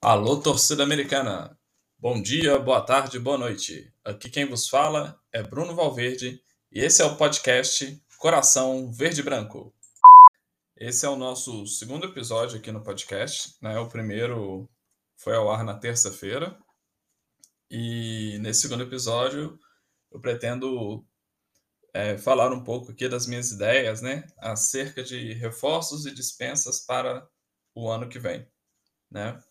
Alô, torcida americana! Bom dia, boa tarde, boa noite. Aqui quem vos fala é Bruno Valverde e esse é o podcast Coração Verde Branco. Esse é o nosso segundo episódio aqui no podcast. Né? O primeiro foi ao ar na terça-feira e nesse segundo episódio eu pretendo é, falar um pouco aqui das minhas ideias né? acerca de reforços e dispensas para o ano que vem. Né?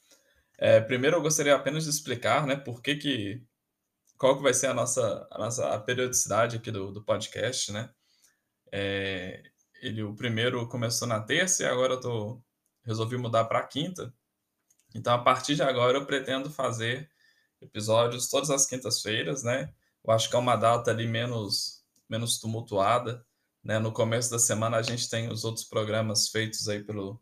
É, primeiro eu gostaria apenas de explicar, né, por que que qual que vai ser a nossa a nossa a periodicidade aqui do, do podcast, né? É, ele o primeiro começou na terça e agora eu tô resolvi mudar para quinta. Então a partir de agora eu pretendo fazer episódios todas as quintas-feiras, né? Eu acho que é uma data ali menos menos tumultuada, né? No começo da semana a gente tem os outros programas feitos aí pelo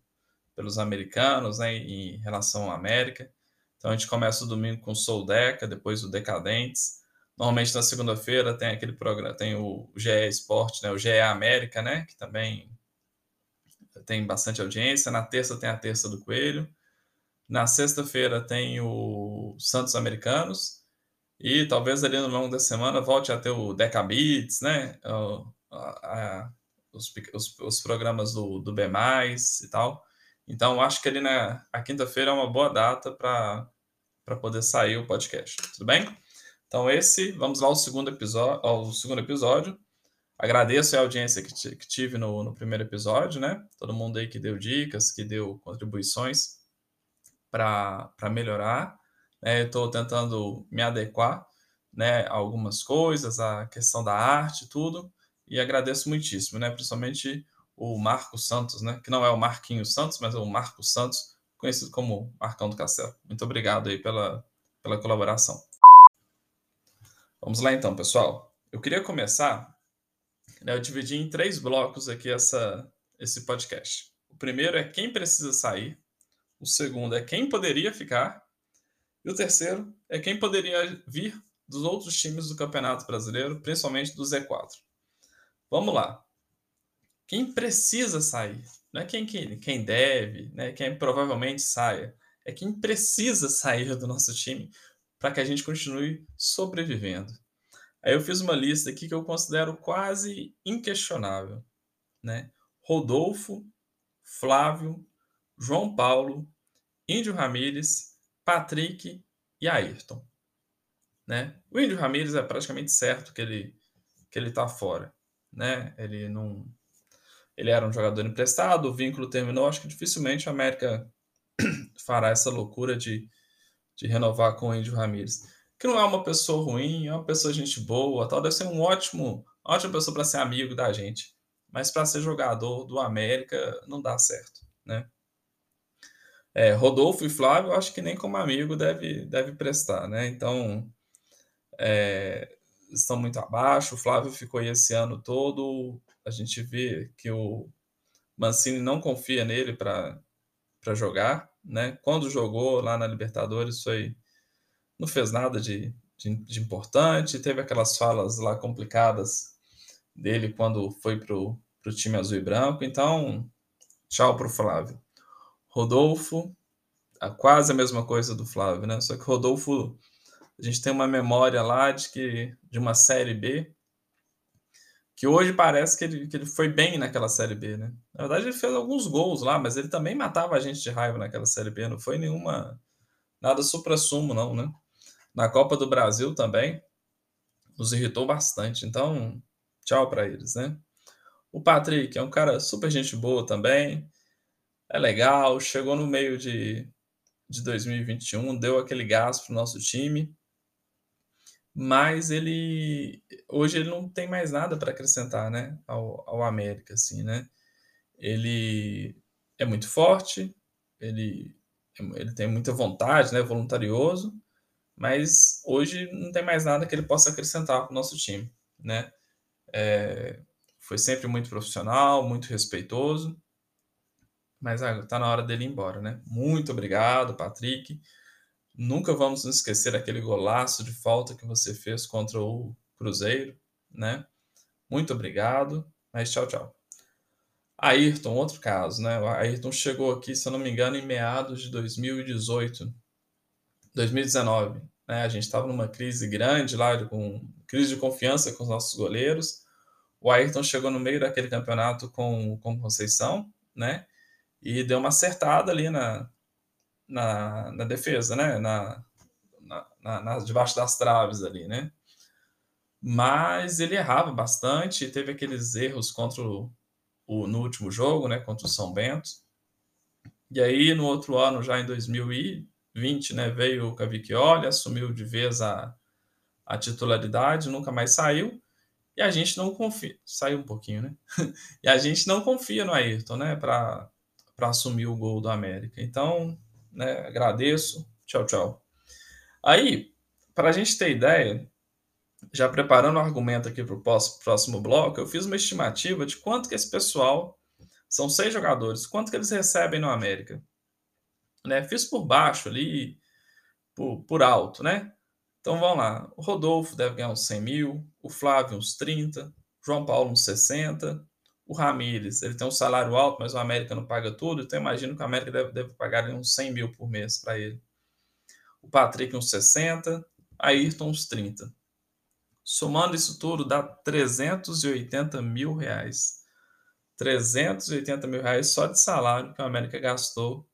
pelos americanos, né, em relação à América. Então a gente começa o domingo com o Soul Deca, depois o Decadentes. Normalmente na segunda-feira tem aquele programa, tem o GE Esporte, né, o GE América, né, que também tem bastante audiência. Na terça tem a Terça do Coelho. Na sexta-feira tem o Santos Americanos. E talvez ali no longo da semana volte a ter o Decabits, né? O, a, a, os, os, os, programas do, do B, e tal. Então, acho que ali na a quinta-feira é uma boa data para poder sair o podcast. Tudo bem? Então, esse, vamos lá ao segundo episódio. Ao segundo episódio. Agradeço a audiência que, que tive no, no primeiro episódio, né? Todo mundo aí que deu dicas, que deu contribuições para melhorar. Né? Estou tentando me adequar né, a algumas coisas, a questão da arte, tudo. E agradeço muitíssimo, né? Principalmente o Marco Santos, né? Que não é o Marquinhos Santos, mas é o Marco Santos, conhecido como Marcão do Castelo. Muito obrigado aí pela, pela colaboração. Vamos lá então, pessoal. Eu queria começar, né, eu dividi em três blocos aqui essa, esse podcast. O primeiro é quem precisa sair, o segundo é quem poderia ficar, e o terceiro é quem poderia vir dos outros times do Campeonato Brasileiro, principalmente do Z4. Vamos lá quem precisa sair. Não é quem, quem, quem deve, né? quem provavelmente saia. É quem precisa sair do nosso time para que a gente continue sobrevivendo. Aí eu fiz uma lista aqui que eu considero quase inquestionável. Né? Rodolfo, Flávio, João Paulo, Índio Ramírez, Patrick e Ayrton. Né? O Índio Ramírez é praticamente certo que ele que ele está fora, né? Ele não ele era um jogador emprestado, o vínculo terminou. Acho que dificilmente a América fará essa loucura de, de renovar com o Índio Ramírez. Que não é uma pessoa ruim, é uma pessoa gente boa, tal. Deve ser um ótimo, ótima pessoa para ser amigo da gente. Mas para ser jogador do América não dá certo, né? É, Rodolfo e Flávio, acho que nem como amigo deve, deve prestar, né? Então, é, estão muito abaixo. O Flávio ficou aí esse ano todo a gente vê que o Mancini não confia nele para jogar, né? Quando jogou lá na Libertadores foi não fez nada de, de, de importante, teve aquelas falas lá complicadas dele quando foi pro, pro time azul e branco, então tchau pro Flávio. Rodolfo, quase a mesma coisa do Flávio, né? Só que Rodolfo, a gente tem uma memória lá de que de uma série B que hoje parece que ele, que ele foi bem naquela Série B, né? Na verdade, ele fez alguns gols lá, mas ele também matava a gente de raiva naquela Série B, não foi nenhuma. nada supra-sumo, não, né? Na Copa do Brasil também nos irritou bastante, então tchau para eles, né? O Patrick é um cara super gente boa também, é legal, chegou no meio de, de 2021, deu aquele gás pro nosso time mas ele hoje ele não tem mais nada para acrescentar, né, ao, ao América, assim, né? Ele é muito forte, ele, ele tem muita vontade, né, voluntarioso, mas hoje não tem mais nada que ele possa acrescentar para o nosso time, né? É, foi sempre muito profissional, muito respeitoso, mas está na hora dele ir embora, né? Muito obrigado, Patrick. Nunca vamos nos esquecer aquele golaço de falta que você fez contra o Cruzeiro, né? Muito obrigado, mas tchau, tchau. Ayrton, outro caso, né? O Ayrton chegou aqui, se eu não me engano, em meados de 2018, 2019, né? A gente estava numa crise grande lá, com crise de confiança com os nossos goleiros. O Ayrton chegou no meio daquele campeonato com, com Conceição, né? E deu uma acertada ali na, na, na defesa, né? Na, na, na, debaixo das traves ali, né? Mas ele errava bastante, teve aqueles erros contra o, o, no último jogo, né? Contra o São Bento. E aí, no outro ano, já em 2020, né? Veio o Cavicchioli, assumiu de vez a, a titularidade, nunca mais saiu. E a gente não confia. Saiu um pouquinho, né? e a gente não confia no Ayrton, né? Para assumir o gol do América. Então, né? Agradeço. Tchau, tchau. Aí, para a gente ter ideia, já preparando o argumento aqui para o próximo bloco, eu fiz uma estimativa de quanto que esse pessoal, são seis jogadores, quanto que eles recebem no América. Né? Fiz por baixo ali, por, por alto, né? Então vamos lá. O Rodolfo deve ganhar uns 100 mil, o Flávio uns 30, João Paulo uns 60, o Ramires, ele tem um salário alto, mas o América não paga tudo, então imagino que o América deve, deve pagar uns 100 mil por mês para ele. O Patrick uns 60, Ayrton uns 30. Somando isso tudo, dá 380 mil reais. 380 mil reais só de salário que o América gastou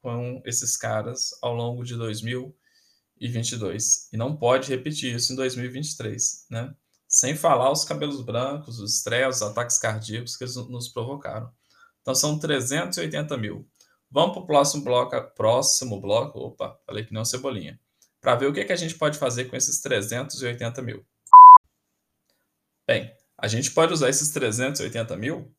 com esses caras ao longo de 2022. E não pode repetir isso em 2023, né? Sem falar os cabelos brancos, os estresses, os ataques cardíacos que eles nos provocaram. Então são 380 mil. Vamos para o próximo bloco, próximo bloco, opa, falei que não cebolinha, para ver o que, que a gente pode fazer com esses 380 mil. Bem, a gente pode usar esses 380 mil,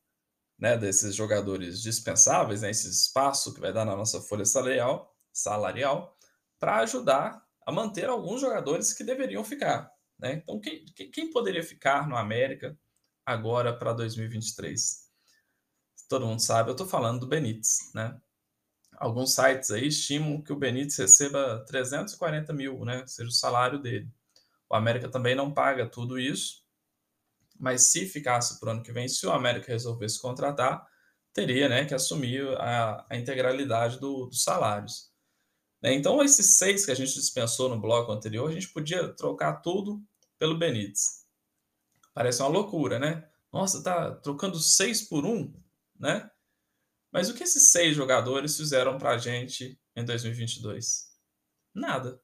né, desses jogadores dispensáveis, né, esse espaço que vai dar na nossa folha salarial, salarial para ajudar a manter alguns jogadores que deveriam ficar. Né? Então, quem, quem poderia ficar no América agora para 2023? Todo mundo sabe, eu estou falando do Benítez. Né? Alguns sites aí estimam que o Benítez receba 340 mil, né? seja o salário dele. O América também não paga tudo isso, mas se ficasse para o ano que vem, se o América resolvesse contratar, teria né, que assumir a, a integralidade do, dos salários. Né? Então, esses seis que a gente dispensou no bloco anterior, a gente podia trocar tudo pelo Benítez. Parece uma loucura, né? Nossa, tá trocando seis por um, né? Mas o que esses seis jogadores fizeram para a gente em 2022? Nada.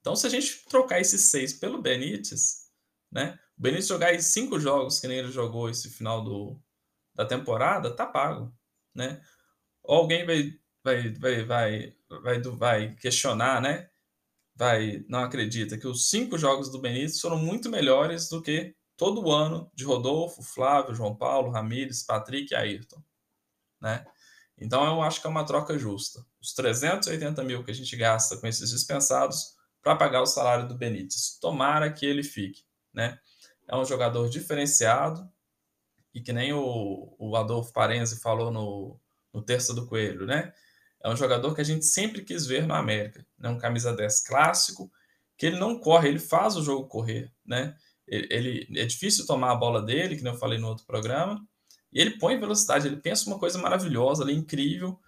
Então, se a gente trocar esses seis pelo Benítez, né? O Benítez jogar em cinco jogos que nem ele jogou esse final do, da temporada, tá pago, né? Ou alguém vai vai, vai, vai, vai, vai questionar, né? Vai, não acredita que os cinco jogos do Benítez foram muito melhores do que todo o ano de Rodolfo, Flávio, João Paulo, Ramires, Patrick e Ayrton, né? Então eu acho que é uma troca justa. Os 380 mil que a gente gasta com esses dispensados para pagar o salário do Benítez. Tomara que ele fique, né? É um jogador diferenciado e que nem o, o Adolfo Parenzi falou no, no Terça do Coelho, né? É um jogador que a gente sempre quis ver no América. Né? Um camisa 10 clássico, que ele não corre, ele faz o jogo correr. Né? Ele, ele, é difícil tomar a bola dele, que eu falei no outro programa, e ele põe velocidade, ele pensa uma coisa maravilhosa ali, incrível,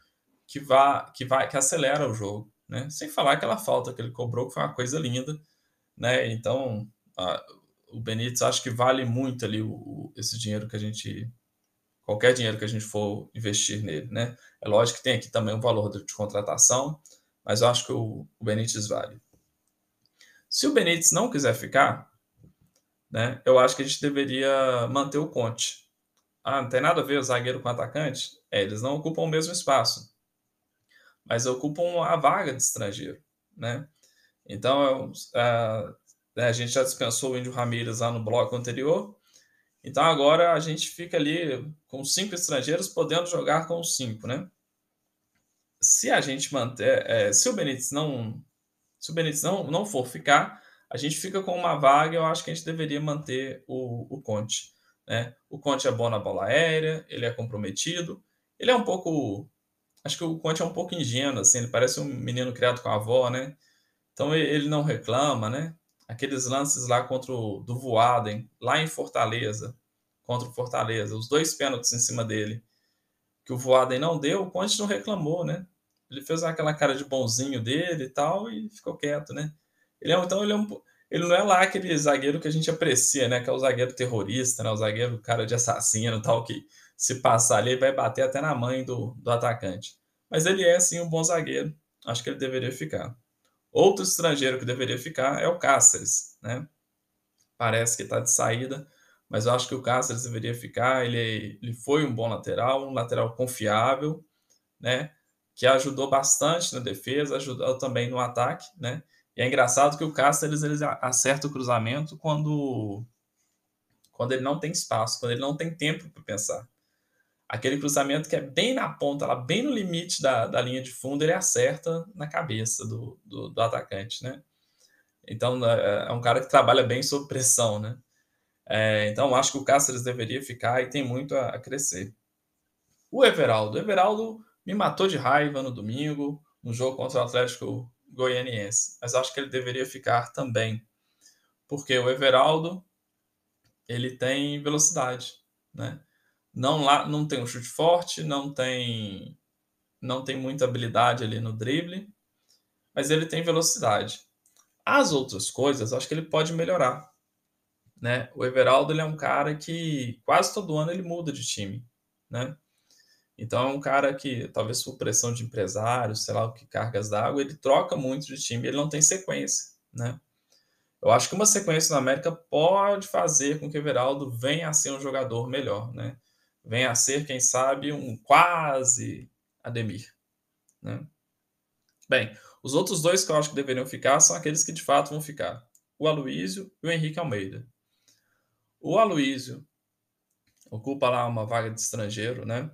que, vá, que, vai, que acelera o jogo. Né? Sem falar aquela falta que ele cobrou, que foi uma coisa linda. Né? Então, a, o Benítez acho que vale muito ali o, o, esse dinheiro que a gente qualquer dinheiro que a gente for investir nele, né? É lógico que tem aqui também o valor de contratação, mas eu acho que o, Benítez vale. Se o Benítez não quiser ficar, né, eu acho que a gente deveria manter o Conte. Ah, não tem nada a ver o zagueiro com o atacante? É, eles não ocupam o mesmo espaço, mas ocupam a vaga de estrangeiro, né? Então, a, né, a gente já dispensou o Índio Ramírez lá no bloco anterior, então agora a gente fica ali com cinco estrangeiros podendo jogar com cinco, né? Se a gente manter, é, se o Benítez não, se o Benítez não, não for ficar, a gente fica com uma vaga. Eu acho que a gente deveria manter o, o Conte, né? O Conte é bom na bola aérea, ele é comprometido, ele é um pouco, acho que o Conte é um pouco ingênuo, assim, ele parece um menino criado com a avó, né? Então ele não reclama, né? Aqueles lances lá contra o do Voaden, lá em Fortaleza, contra o Fortaleza, os dois pênaltis em cima dele, que o Voaden não deu, o Conte não reclamou, né? Ele fez aquela cara de bonzinho dele e tal e ficou quieto, né? Ele é, então ele é um, ele não é lá aquele zagueiro que a gente aprecia, né? Que é o zagueiro terrorista, né? O zagueiro cara de assassino tal, que se passar ali vai bater até na mãe do, do atacante. Mas ele é, sim, um bom zagueiro. Acho que ele deveria ficar. Outro estrangeiro que deveria ficar é o Cáceres, né? Parece que está de saída, mas eu acho que o Cáceres deveria ficar. Ele, ele foi um bom lateral, um lateral confiável, né? Que ajudou bastante na defesa, ajudou também no ataque, né? E é engraçado que o Cáceres ele acerta o cruzamento quando, quando ele não tem espaço, quando ele não tem tempo para pensar. Aquele cruzamento que é bem na ponta, lá, bem no limite da, da linha de fundo, ele acerta na cabeça do, do, do atacante, né? Então, é, é um cara que trabalha bem sob pressão, né? É, então, acho que o Cáceres deveria ficar e tem muito a, a crescer. O Everaldo. O Everaldo me matou de raiva no domingo, no jogo contra o Atlético goianiense, mas acho que ele deveria ficar também, porque o Everaldo ele tem velocidade, né? Não lá, não tem um chute forte, não tem não tem muita habilidade ali no drible, mas ele tem velocidade. As outras coisas, acho que ele pode melhorar, né? O Everaldo ele é um cara que quase todo ano ele muda de time, né? Então é um cara que, talvez por pressão de empresário, sei lá o que, cargas d'água, ele troca muito de time, ele não tem sequência, né? Eu acho que uma sequência na América pode fazer com que o Everaldo venha a ser um jogador melhor, né? Venha a ser, quem sabe, um quase Ademir, né? Bem, os outros dois que eu acho que deveriam ficar são aqueles que de fato vão ficar. O Aloísio e o Henrique Almeida. O Aloísio ocupa lá uma vaga de estrangeiro, né?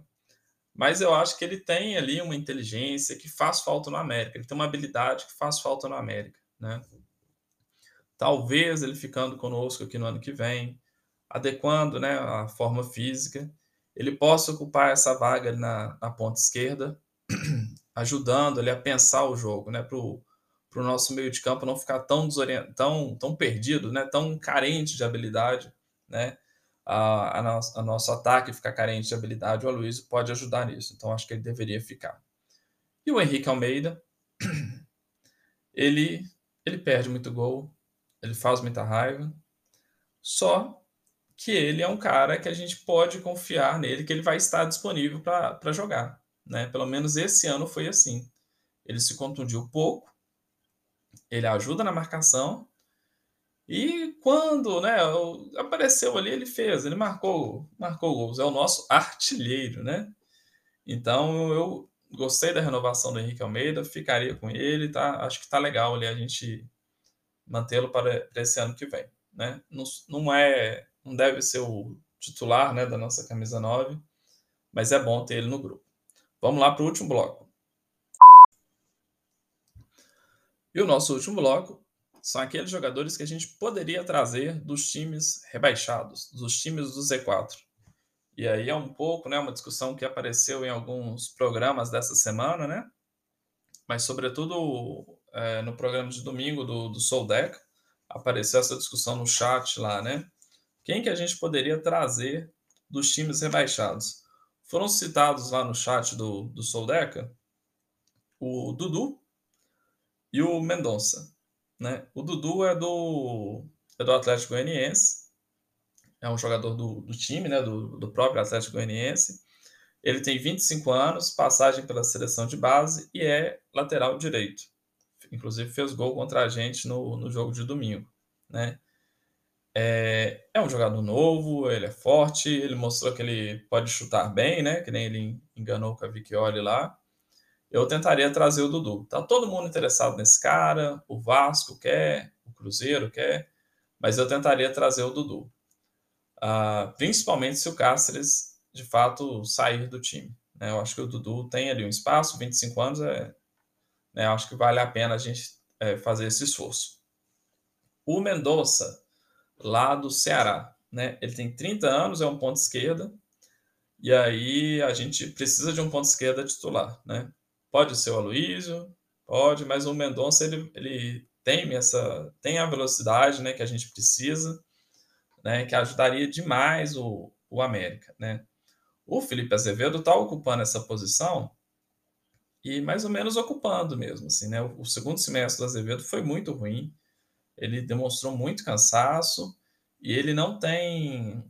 Mas eu acho que ele tem ali uma inteligência que faz falta no América. Ele tem uma habilidade que faz falta no América, né? Talvez ele ficando conosco aqui no ano que vem, adequando né, a forma física, ele possa ocupar essa vaga na, na ponta esquerda, ajudando ele a pensar o jogo, né? Para o nosso meio de campo não ficar tão tão, tão perdido, né? Tão carente de habilidade, né? a, a, nosso, a nosso ataque ficar carente de habilidade, o Aloysio pode ajudar nisso. Então, acho que ele deveria ficar. E o Henrique Almeida, ele, ele perde muito gol, ele faz muita raiva, só que ele é um cara que a gente pode confiar nele, que ele vai estar disponível para jogar. Né? Pelo menos esse ano foi assim. Ele se contundiu pouco, ele ajuda na marcação e quando né, apareceu ali, ele fez, ele marcou, marcou gols. É o nosso artilheiro, né? Então eu gostei da renovação do Henrique Almeida, ficaria com ele, tá? Acho que tá legal ali a gente mantê-lo para, para esse ano que vem, né? Não, não é, não deve ser o titular, né, da nossa camisa 9, mas é bom ter ele no grupo. Vamos lá para o último bloco. E o nosso último bloco são aqueles jogadores que a gente poderia trazer dos times rebaixados, dos times do Z4. E aí é um pouco, né, uma discussão que apareceu em alguns programas dessa semana, né? Mas sobretudo é, no programa de domingo do, do Soldeca, apareceu essa discussão no chat lá, né? Quem que a gente poderia trazer dos times rebaixados? Foram citados lá no chat do, do Soldeca o Dudu e o Mendonça. Né? O Dudu é do, é do Atlético Goianiense, é um jogador do, do time, né? do, do próprio Atlético Goianiense. Ele tem 25 anos, passagem pela seleção de base e é lateral direito. Inclusive fez gol contra a gente no, no jogo de domingo. Né? É, é um jogador novo, ele é forte, ele mostrou que ele pode chutar bem, né? Que nem ele enganou com a Vicchioli lá eu tentaria trazer o Dudu. Tá todo mundo interessado nesse cara, o Vasco quer, o Cruzeiro quer, mas eu tentaria trazer o Dudu. Uh, principalmente se o Cáceres de fato sair do time. Né? Eu acho que o Dudu tem ali um espaço, 25 anos, é, né? eu acho que vale a pena a gente é, fazer esse esforço. O Mendonça, lá do Ceará, né? ele tem 30 anos, é um ponto esquerda, e aí a gente precisa de um ponto esquerda titular. Né? Pode ser o Aloysio, pode, mas o Mendonça ele, ele tem essa tem a velocidade, né, que a gente precisa, né, que ajudaria demais o, o América, né? O Felipe Azevedo está ocupando essa posição e mais ou menos ocupando mesmo, assim, né? O, o segundo semestre do Azevedo foi muito ruim, ele demonstrou muito cansaço e ele não tem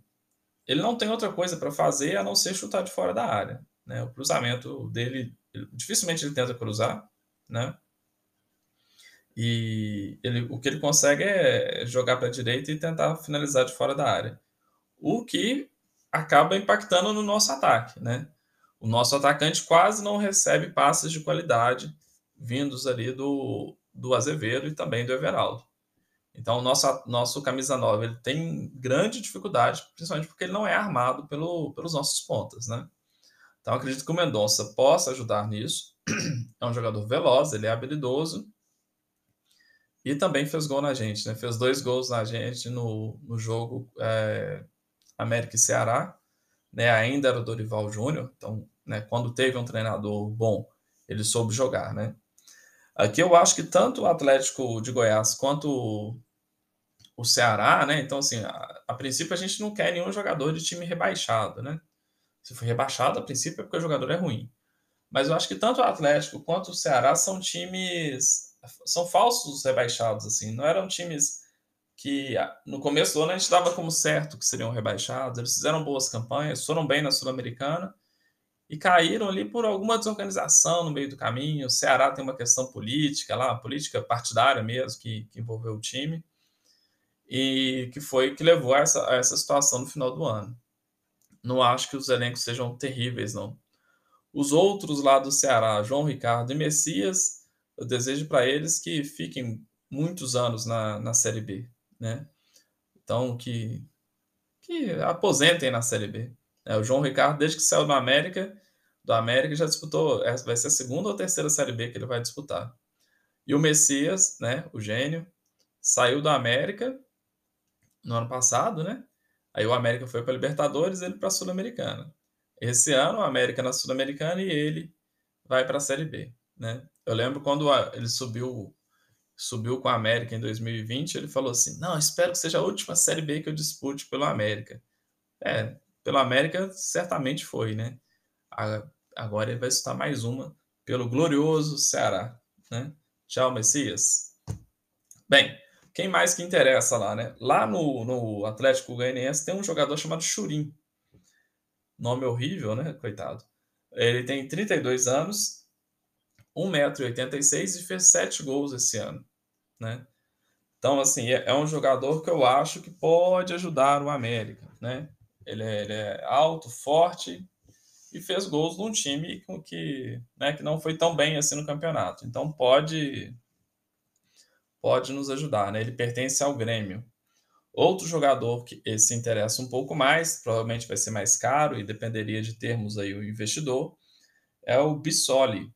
ele não tem outra coisa para fazer a não ser chutar de fora da área, né? O cruzamento dele dificilmente ele tenta cruzar, né? E ele, o que ele consegue é jogar para a direita e tentar finalizar de fora da área. O que acaba impactando no nosso ataque, né? O nosso atacante quase não recebe passes de qualidade vindos ali do, do Azevedo e também do Everaldo. Então, o nosso, nosso camisa 9 ele tem grande dificuldade, principalmente porque ele não é armado pelo, pelos nossos pontas, né? Então, acredito que o Mendonça possa ajudar nisso. É um jogador veloz, ele é habilidoso. E também fez gol na gente, né? Fez dois gols na gente no, no jogo é, América e Ceará. Né? Ainda era o Dorival Júnior, então, né, quando teve um treinador bom, ele soube jogar, né? Aqui eu acho que tanto o Atlético de Goiás quanto o Ceará, né? Então, assim, a, a, princípio a gente não quer nenhum jogador de time rebaixado, né? Se for rebaixado, a princípio é porque o jogador é ruim. Mas eu acho que tanto o Atlético quanto o Ceará são times. são falsos rebaixados, assim. Não eram times que no começo do ano a gente dava como certo que seriam rebaixados. Eles fizeram boas campanhas, foram bem na Sul-Americana e caíram ali por alguma desorganização no meio do caminho. O Ceará tem uma questão política lá, política partidária mesmo, que, que envolveu o time e que foi que levou a essa, a essa situação no final do ano. Não acho que os elencos sejam terríveis, não. Os outros lá do Ceará, João Ricardo e Messias, eu desejo para eles que fiquem muitos anos na, na Série B, né? Então, que, que aposentem na Série B. É, o João Ricardo, desde que saiu do América, do América já disputou, é, vai ser a segunda ou terceira Série B que ele vai disputar. E o Messias, né, o gênio, saiu do América no ano passado, né? Aí o América foi para Libertadores, ele para a Sul-Americana. Esse ano, o América na Sul-Americana e ele vai para a Série B, né? Eu lembro quando ele subiu subiu com a América em 2020, ele falou assim: "Não, espero que seja a última Série B que eu dispute pelo América". É, pelo América certamente foi, né? Agora ele vai disputar mais uma pelo glorioso Ceará, né? Tchau, Messias. Bem, quem mais que interessa lá, né? Lá no, no Atlético Goianiense tem um jogador chamado Churim. Nome horrível, né? Coitado. Ele tem 32 anos, 1,86m e fez 7 gols esse ano, né? Então, assim, é, é um jogador que eu acho que pode ajudar o América, né? Ele é, ele é alto, forte e fez gols num time que, né, que não foi tão bem assim no campeonato. Então, pode pode nos ajudar, né? Ele pertence ao Grêmio. Outro jogador que se interessa um pouco mais, provavelmente vai ser mais caro e dependeria de termos aí o investidor, é o Bissoli.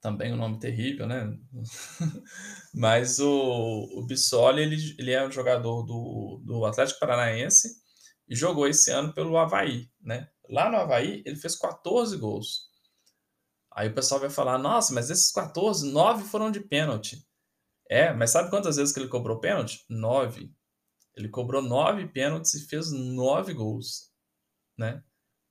Também um nome terrível, né? Mas o, o Bissoli, ele, ele é um jogador do, do Atlético Paranaense e jogou esse ano pelo Havaí, né? Lá no Havaí, ele fez 14 gols. Aí o pessoal vai falar, nossa, mas esses 14, 9 foram de pênalti. É, mas sabe quantas vezes que ele cobrou pênalti? Nove. Ele cobrou nove pênaltis e fez nove gols, né?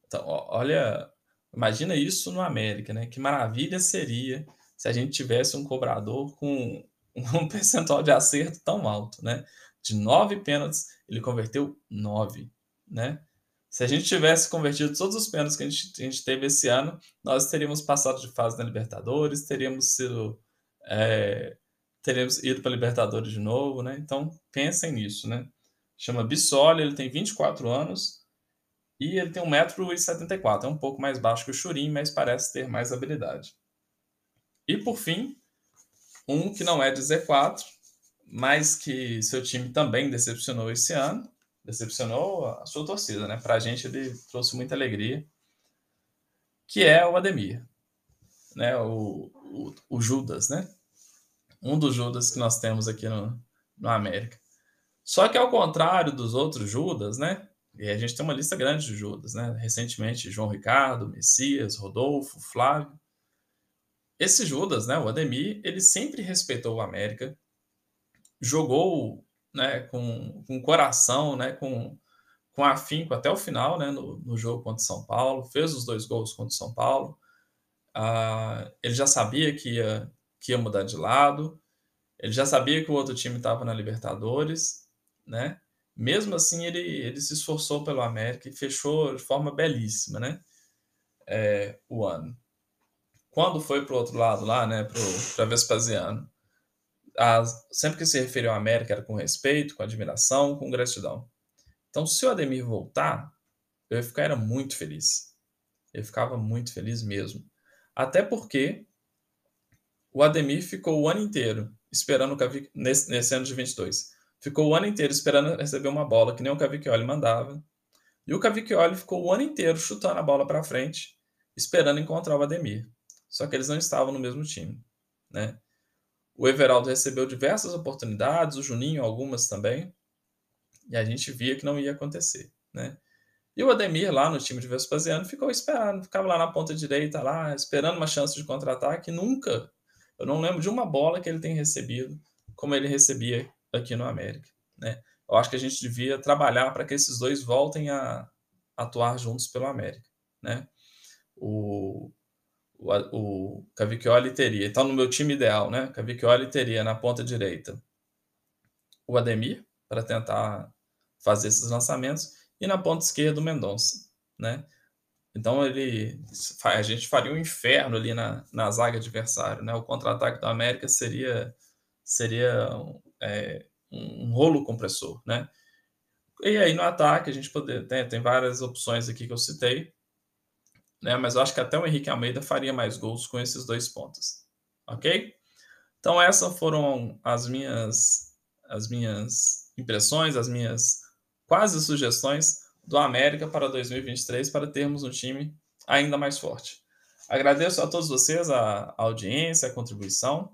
Então, olha, imagina isso no América, né? Que maravilha seria se a gente tivesse um cobrador com um percentual de acerto tão alto, né? De nove pênaltis, ele converteu nove, né? Se a gente tivesse convertido todos os pênaltis que a gente, a gente teve esse ano, nós teríamos passado de fase na Libertadores, teríamos sido é, teremos ido para Libertadores de novo, né? Então, pensem nisso, né? Chama Bissoli, ele tem 24 anos e ele tem 1,74m. É um pouco mais baixo que o Churim, mas parece ter mais habilidade. E, por fim, um que não é de Z4, mas que seu time também decepcionou esse ano. Decepcionou a sua torcida, né? Para a gente ele trouxe muita alegria. Que é o Ademir, né? O, o, o Judas, né? Um dos Judas que nós temos aqui no, América. Só que ao contrário dos outros Judas, né? E a gente tem uma lista grande de Judas, né? Recentemente, João Ricardo, Messias, Rodolfo, Flávio. Esse Judas, né? O Ademir, ele sempre respeitou o América, jogou né, com, com coração, né? Com, com afinco até o final, né? No, no jogo contra São Paulo, fez os dois gols contra São Paulo. Uh, ele já sabia que ia, que ia mudar de lado, ele já sabia que o outro time estava na Libertadores, né? Mesmo assim, ele, ele se esforçou pelo América e fechou de forma belíssima, né? É, o ano. Quando foi para o outro lado lá, né? Para Vespasiano, a, sempre que se referiu ao América era com respeito, com admiração, com gratidão. Então, se o Ademir voltar, eu ia ficar era muito feliz. Eu ficava muito feliz mesmo. Até porque o Ademir ficou o ano inteiro esperando o Cavicchioli, nesse, nesse ano de 22. Ficou o ano inteiro esperando receber uma bola que nem o Cavicchioli mandava. E o Cavicchioli ficou o ano inteiro chutando a bola para frente, esperando encontrar o Ademir. Só que eles não estavam no mesmo time, né? O Everaldo recebeu diversas oportunidades, o Juninho algumas também, e a gente via que não ia acontecer, né? E o Ademir lá no time de Vespasiano ficou esperando, ficava lá na ponta direita lá, esperando uma chance de contra-ataque, nunca eu não lembro de uma bola que ele tem recebido como ele recebia aqui no América. Né? Eu acho que a gente devia trabalhar para que esses dois voltem a atuar juntos pelo América. Né? O, o, o Cavicchioli teria, então no meu time ideal, né? Cavicchioli teria na ponta direita o Ademir para tentar fazer esses lançamentos e na ponta esquerda o Mendonça, né? Então ele a gente faria um inferno ali na, na zaga adversária, né? O contra-ataque do América seria seria é, um rolo compressor, né? E aí no ataque a gente poder tem, tem várias opções aqui que eu citei, né? Mas eu acho que até o Henrique Almeida faria mais gols com esses dois pontos, ok? Então essas foram as minhas as minhas impressões, as minhas quase sugestões do América para 2023 para termos um time ainda mais forte. Agradeço a todos vocês a, audiência, a contribuição.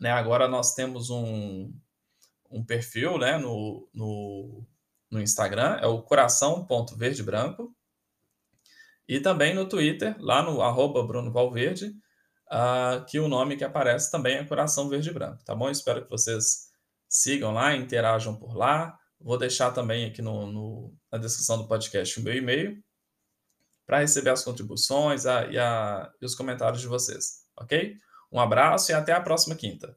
Né, agora nós temos um, um perfil né, no, no, no Instagram, é o coração.verdebranco. E também no Twitter, lá no arroba Bruno Valverde, uh, que o nome que aparece também é Coração Verde Branco, tá bom? Espero que vocês sigam lá, interajam por lá. Vou deixar também aqui no, no na descrição do podcast o meu e-mail para receber as contribuições a, e, a, e os comentários de vocês, ok? Um abraço e até a próxima quinta.